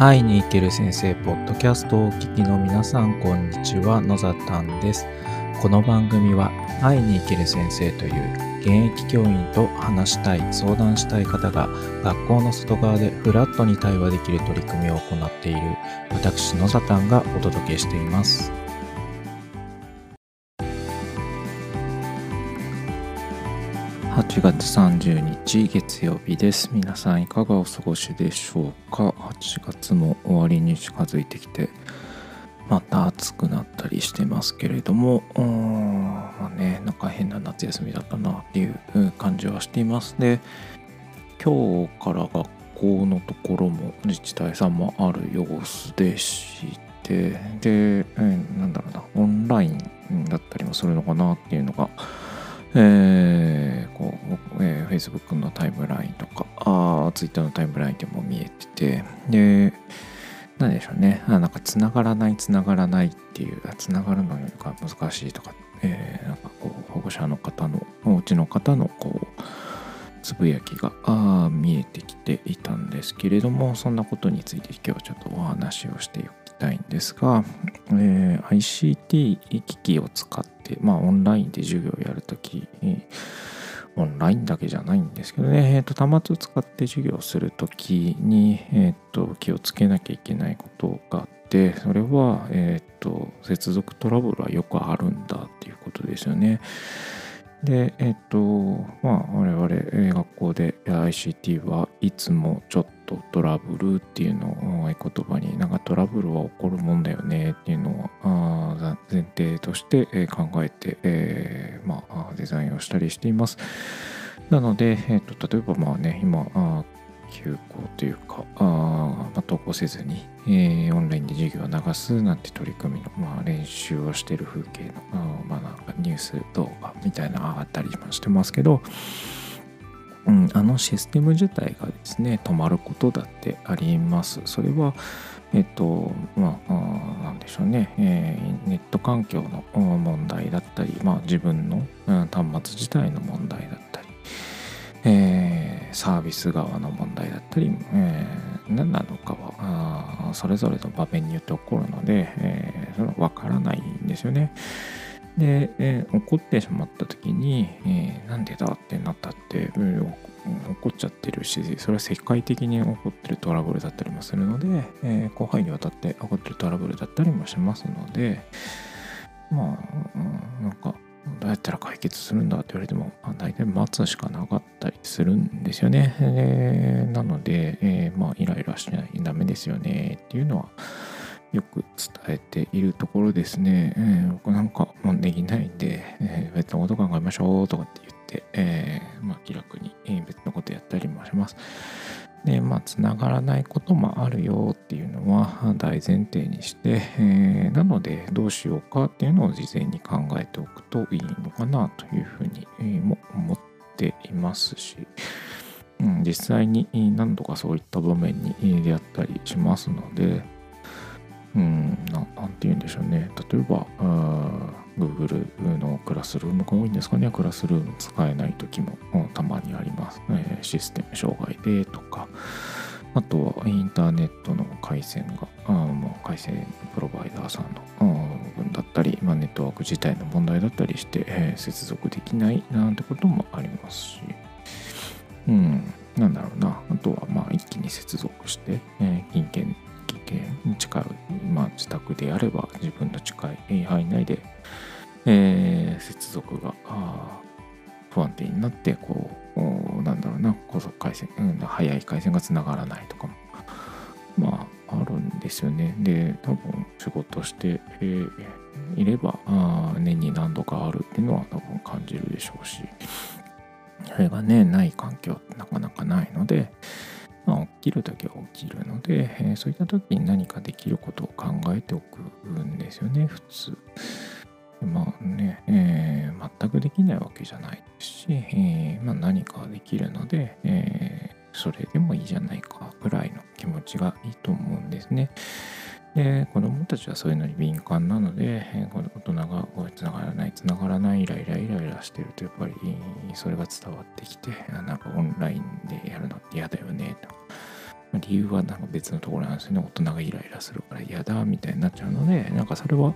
会いに行ける先生ポッドキャストをお聞きの皆さんこんにちは。野ざたんです。この番組は会いに行ける先生という現役教員と話したい相談したい方が学校の外側でフラットに対話できる取り組みを行っている私野ざたんがお届けしています。8月30日月曜日です。皆さんいかがお過ごしでしょうか ?8 月も終わりに近づいてきて、また暑くなったりしてますけれども、うーんまあね、なんか変な夏休みだったなっていう感じはしています。で、今日から学校のところも自治体さんもある様子でして、で、なんだろうな、オンラインだったりもするのかなっていうのが、えー、こう、えー、Facebook のタイムラインとか、あ Twitter のタイムラインでも見えてて、で、何でしょうね、あなんか繋がらない、繋がらないっていう、繋がるのが難しいとか、えー、なんかこう、保護者の方の、おうちの方の、こう、つぶやきがあ見えてきていたんですけれども、そんなことについて今日はちょっとお話をしていきたいんですが、えー、ICT 機器を使って、まあ、オンラインで授業をやるとき、オンラインだけじゃないんですけどね、えーと、端末を使って授業をするときに、えーと、気をつけなきゃいけないことがあって、それは、えーと接続トラブルはよくあるんだっていうことですよね。で、えっと、まあ、我々、学校で ICT はいつもちょっとトラブルっていうのを合言葉に、なんかトラブルは起こるもんだよねっていうのは前提として考えて、えー、まあ、デザインをしたりしています。なので、えっと、例えばまあね、今、休校というか、あまあ、登校せずに、えー、オンラインで授業を流すなんて取り組みの、まあ、練習をしてる風景の、あまあ、なんかニュース動画みたいなのが上がったりもしてますけど、うん、あのシステム自体がですね、止まることだってあります。それは、えっと、まあ、なんでしょうね、えー、ネット環境の問題だったり、まあ、自分の、うん、端末自体の問題だったり、え、サービス側の問題だったり、えー、何なのかはそれぞれの場面によって起こるので、えー、それは分からないんですよね。で、えー、起こってしまった時に、えー、なんでだってなったって、うん、起こっちゃってるしそれは世界的に起こってるトラブルだったりもするので、えー、広範囲にわたって起こってるトラブルだったりもしますのでまあ、うん、なんかどうやったら解決するんだって言われても、まあ、大体待つしかなかったりするんですよね。えー、なので、えー、まあ、イライラしないとダメですよねっていうのは、よく伝えているところですね。えー、僕なんかもうできないんで、えー、別のこと考えましょうとかって言って、えー、まあ、気楽に別のことやったりもします。で、まあ、つながらないこともあるよっていうのは大前提にして、えー、なのでどうしようかっていうのを事前に考えておくといいのかなというふうに、も思っていますし、うん、実際に何度かそういった場面に出会ったりしますので、うん、ななんて言うんでしょうね。例えば、Google のクラスルームが多いんですかね。クラスルーム使えない時も、うん、たまにあります、えー、システム障害でとか、あとはインターネットの回線が、あもう回線プロバイダーさんの部分だったり、まあ、ネットワーク自体の問題だったりして、えー、接続できないなんてこともありますし、うん、なんだろうな。あとは、まあ、一気に接続して、えー、金券近い、まあ、自宅であれば自分の近い範囲内で、えー、接続が不安定になってこうなんだろうな高速回線、うん、速い回線がつながらないとかもまああるんですよね。で多分仕事して、えー、いればあ年に何度かあるっていうのは多分感じるでしょうし。それがねない環境ってなかなかないので、きる時は起きるので、えー、そういった時に何かできることを考えておくんですよね、普通。まあね、えー、全くできないわけじゃないですし、えー、まあ、何かできるので、え、それでもいいじゃないかぐらいの気持ちがいいと思うんですね。で、子供たちはそういうのに敏感なので、えー、大人がこうつながらない、つながらない、イライライライラしてると、やっぱりそれが伝わってきて、なんかオンラインでやるのって嫌だよね、と。理由はなんか別のところなんですよね大人がイライラするから嫌だみたいになっちゃうのでなんかそれは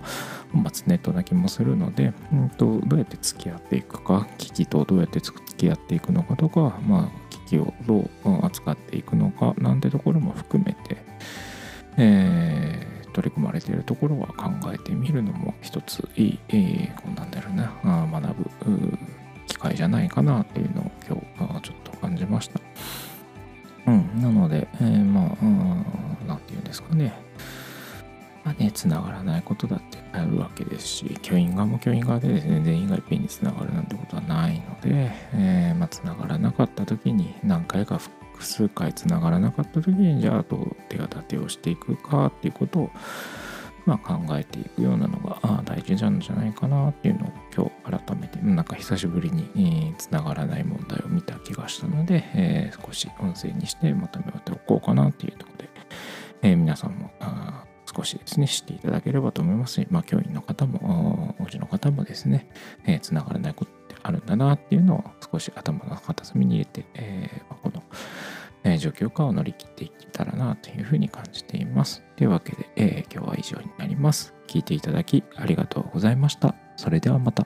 本末ネットな気もするので、うんと、どうやって付き合っていくか危機とどうやって付き合っていくのかとかまあ危機をどう扱っていくのかなんてところも含めて、えー、取り組まれているところは考えてみるのも一ついい、えー、こうなんだろうな学ぶ機会じゃないかなっていうのを今日ちょっと感じました。うん、なので、えー、まあ、うん、なんて言うんですかね。まあね、つながらないことだってあるわけですし、教員側も教員側でですね、全員がいっぺんにつながるなんてことはないので、えー、まあ、つながらなかった時に、何回か複数回つながらなかった時に、じゃあどう手立てをしていくかっていうことを、まあ、考えていくようなのが大事なんじゃないかなっていうのを今日改めてなんか久しぶりにつながらない問題を見た気がしたので、えー、少し音声にしてまとめておこうかなっていうところで、えー、皆さんも少しですね知っていただければと思いますし、まあ、教員の方もおうちの方もですね、えー、つながらないことってあるんだなっていうのを少し頭の片隅に入れて、えー、このえ状況下を乗り切っていけたらなというふうに感じています。というわけで、えー、今日は以上になります。聞いていただきありがとうございました。それではまた。